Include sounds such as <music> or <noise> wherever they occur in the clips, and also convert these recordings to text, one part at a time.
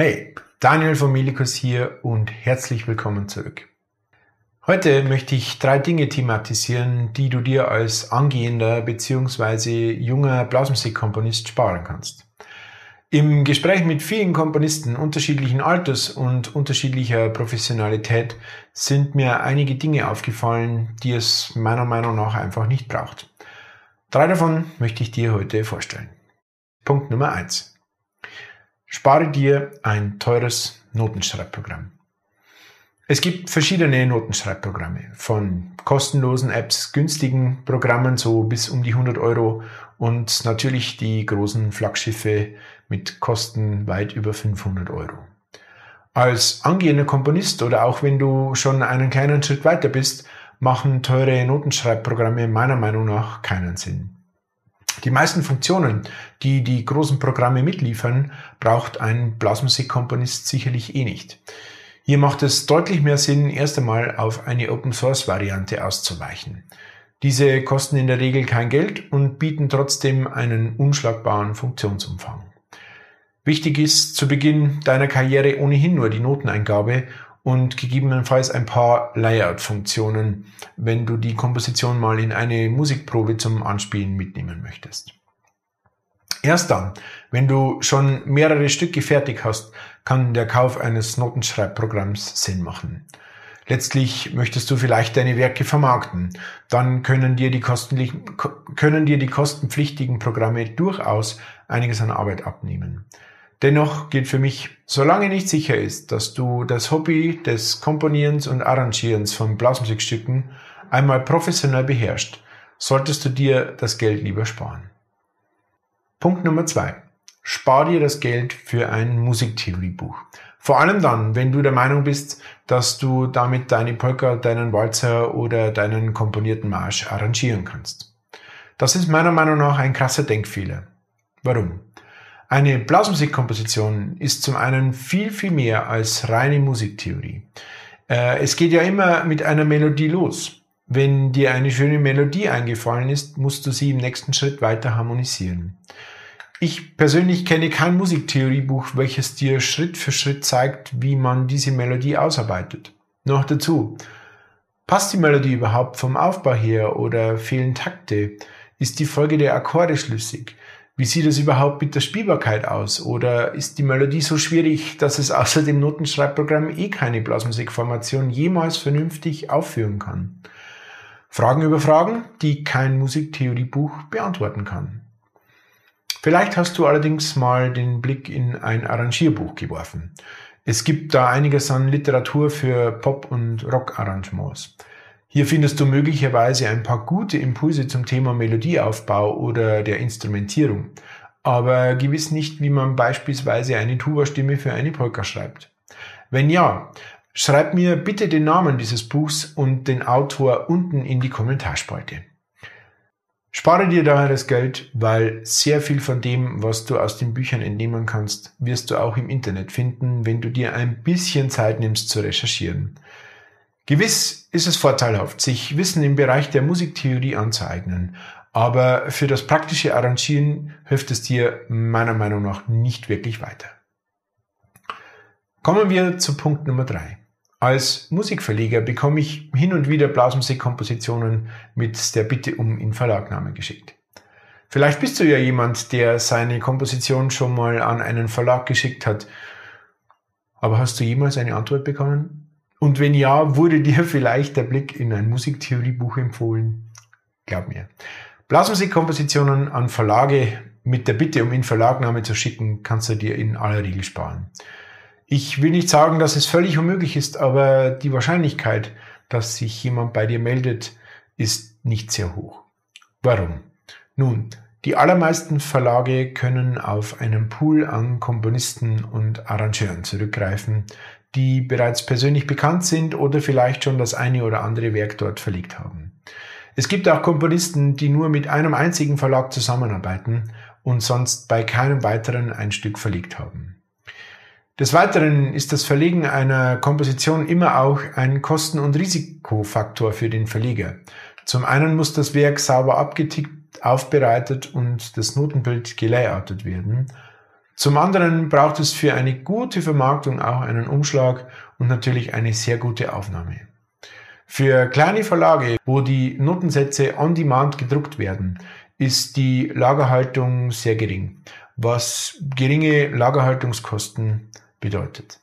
Hey, Daniel von Milikus hier und herzlich willkommen zurück. Heute möchte ich drei Dinge thematisieren, die du dir als angehender bzw. junger Blasmusikkomponist sparen kannst. Im Gespräch mit vielen Komponisten unterschiedlichen Alters und unterschiedlicher Professionalität sind mir einige Dinge aufgefallen, die es meiner Meinung nach einfach nicht braucht. Drei davon möchte ich dir heute vorstellen. Punkt Nummer eins. Spare dir ein teures Notenschreibprogramm. Es gibt verschiedene Notenschreibprogramme, von kostenlosen Apps, günstigen Programmen so bis um die 100 Euro und natürlich die großen Flaggschiffe mit Kosten weit über 500 Euro. Als angehender Komponist oder auch wenn du schon einen kleinen Schritt weiter bist, machen teure Notenschreibprogramme meiner Meinung nach keinen Sinn. Die meisten Funktionen, die die großen Programme mitliefern, braucht ein Blasmusikkomponist sicherlich eh nicht. Hier macht es deutlich mehr Sinn, erst einmal auf eine Open-Source-Variante auszuweichen. Diese kosten in der Regel kein Geld und bieten trotzdem einen unschlagbaren Funktionsumfang. Wichtig ist zu Beginn deiner Karriere ohnehin nur die Noteneingabe und gegebenenfalls ein paar Layout-Funktionen, wenn du die Komposition mal in eine Musikprobe zum Anspielen mitnehmen möchtest. Erst dann, wenn du schon mehrere Stücke fertig hast, kann der Kauf eines Notenschreibprogramms Sinn machen. Letztlich möchtest du vielleicht deine Werke vermarkten. Dann können dir die, können dir die kostenpflichtigen Programme durchaus einiges an Arbeit abnehmen. Dennoch gilt für mich, solange nicht sicher ist, dass du das Hobby des Komponierens und Arrangierens von Blasmusikstücken einmal professionell beherrschst, solltest du dir das Geld lieber sparen. Punkt Nummer zwei: Spar dir das Geld für ein Musiktheoriebuch. Vor allem dann, wenn du der Meinung bist, dass du damit deine Polka, deinen Walzer oder deinen komponierten Marsch arrangieren kannst. Das ist meiner Meinung nach ein krasser Denkfehler. Warum? Eine Blasmusikkomposition ist zum einen viel, viel mehr als reine Musiktheorie. Äh, es geht ja immer mit einer Melodie los. Wenn dir eine schöne Melodie eingefallen ist, musst du sie im nächsten Schritt weiter harmonisieren. Ich persönlich kenne kein Musiktheoriebuch, welches dir Schritt für Schritt zeigt, wie man diese Melodie ausarbeitet. Noch dazu, passt die Melodie überhaupt vom Aufbau her oder fehlen Takte? Ist die Folge der Akkorde schlüssig? Wie sieht es überhaupt mit der Spielbarkeit aus? Oder ist die Melodie so schwierig, dass es außer dem Notenschreibprogramm eh keine Blasmusikformation jemals vernünftig aufführen kann? Fragen über Fragen, die kein Musiktheoriebuch beantworten kann. Vielleicht hast du allerdings mal den Blick in ein Arrangierbuch geworfen. Es gibt da einiges an Literatur für Pop- und Rock-Arrangements. Hier findest du möglicherweise ein paar gute Impulse zum Thema Melodieaufbau oder der Instrumentierung, aber gewiss nicht, wie man beispielsweise eine Tuba-Stimme für eine Polka schreibt. Wenn ja, schreib mir bitte den Namen dieses Buchs und den Autor unten in die Kommentarspalte. Spare dir daher das Geld, weil sehr viel von dem, was du aus den Büchern entnehmen kannst, wirst du auch im Internet finden, wenn du dir ein bisschen Zeit nimmst zu recherchieren. Gewiss ist es vorteilhaft, sich Wissen im Bereich der Musiktheorie anzueignen, aber für das praktische Arrangieren hilft es dir meiner Meinung nach nicht wirklich weiter. Kommen wir zu Punkt Nummer drei. Als Musikverleger bekomme ich hin und wieder Blasmusikkompositionen mit der Bitte um Inverlagnahme geschickt. Vielleicht bist du ja jemand, der seine Komposition schon mal an einen Verlag geschickt hat. Aber hast du jemals eine Antwort bekommen? Und wenn ja, wurde dir <laughs> vielleicht der Blick in ein Musiktheoriebuch empfohlen? Glaub mir. Blasmusikkompositionen an Verlage mit der Bitte um in Verlagnahme zu schicken, kannst du dir in aller Regel sparen. Ich will nicht sagen, dass es völlig unmöglich ist, aber die Wahrscheinlichkeit, dass sich jemand bei dir meldet, ist nicht sehr hoch. Warum? Nun, die allermeisten Verlage können auf einen Pool an Komponisten und Arrangeuren zurückgreifen, die bereits persönlich bekannt sind oder vielleicht schon das eine oder andere Werk dort verlegt haben. Es gibt auch Komponisten, die nur mit einem einzigen Verlag zusammenarbeiten und sonst bei keinem weiteren ein Stück verlegt haben. Des Weiteren ist das Verlegen einer Komposition immer auch ein Kosten- und Risikofaktor für den Verleger. Zum einen muss das Werk sauber abgetickt, aufbereitet und das Notenbild gelayoutet werden. Zum anderen braucht es für eine gute Vermarktung auch einen Umschlag und natürlich eine sehr gute Aufnahme. Für kleine Verlage, wo die Notensätze on demand gedruckt werden, ist die Lagerhaltung sehr gering, was geringe Lagerhaltungskosten bedeutet.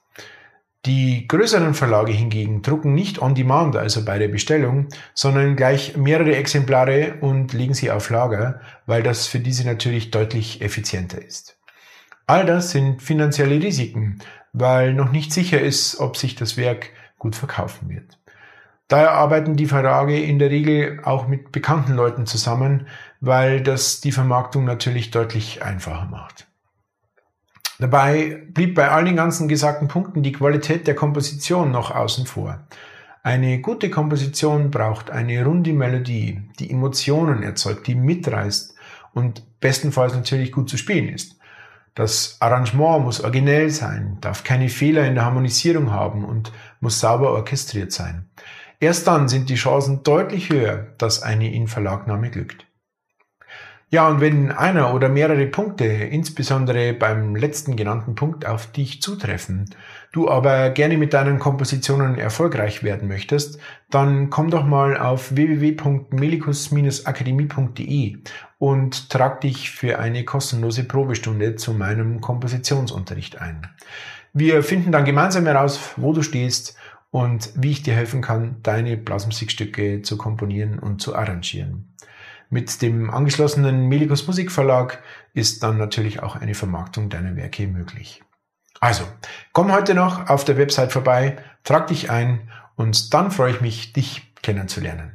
Die größeren Verlage hingegen drucken nicht on demand, also bei der Bestellung, sondern gleich mehrere Exemplare und legen sie auf Lager, weil das für diese natürlich deutlich effizienter ist. All das sind finanzielle Risiken, weil noch nicht sicher ist, ob sich das Werk gut verkaufen wird. Daher arbeiten die Verlage in der Regel auch mit bekannten Leuten zusammen, weil das die Vermarktung natürlich deutlich einfacher macht. Dabei blieb bei all den ganzen gesagten Punkten die Qualität der Komposition noch außen vor. Eine gute Komposition braucht eine runde Melodie, die Emotionen erzeugt, die mitreißt und bestenfalls natürlich gut zu spielen ist. Das Arrangement muss originell sein, darf keine Fehler in der Harmonisierung haben und muss sauber orchestriert sein. Erst dann sind die Chancen deutlich höher, dass eine In-Verlagnahme glückt. Ja, und wenn einer oder mehrere Punkte, insbesondere beim letzten genannten Punkt, auf dich zutreffen, du aber gerne mit deinen Kompositionen erfolgreich werden möchtest, dann komm doch mal auf www.melikus-akademie.de und trag dich für eine kostenlose Probestunde zu meinem Kompositionsunterricht ein. Wir finden dann gemeinsam heraus, wo du stehst und wie ich dir helfen kann, deine Blasmusikstücke zu komponieren und zu arrangieren. Mit dem angeschlossenen Melikus Musikverlag ist dann natürlich auch eine Vermarktung deiner Werke möglich. Also, komm heute noch auf der Website vorbei, trag dich ein und dann freue ich mich, dich kennenzulernen.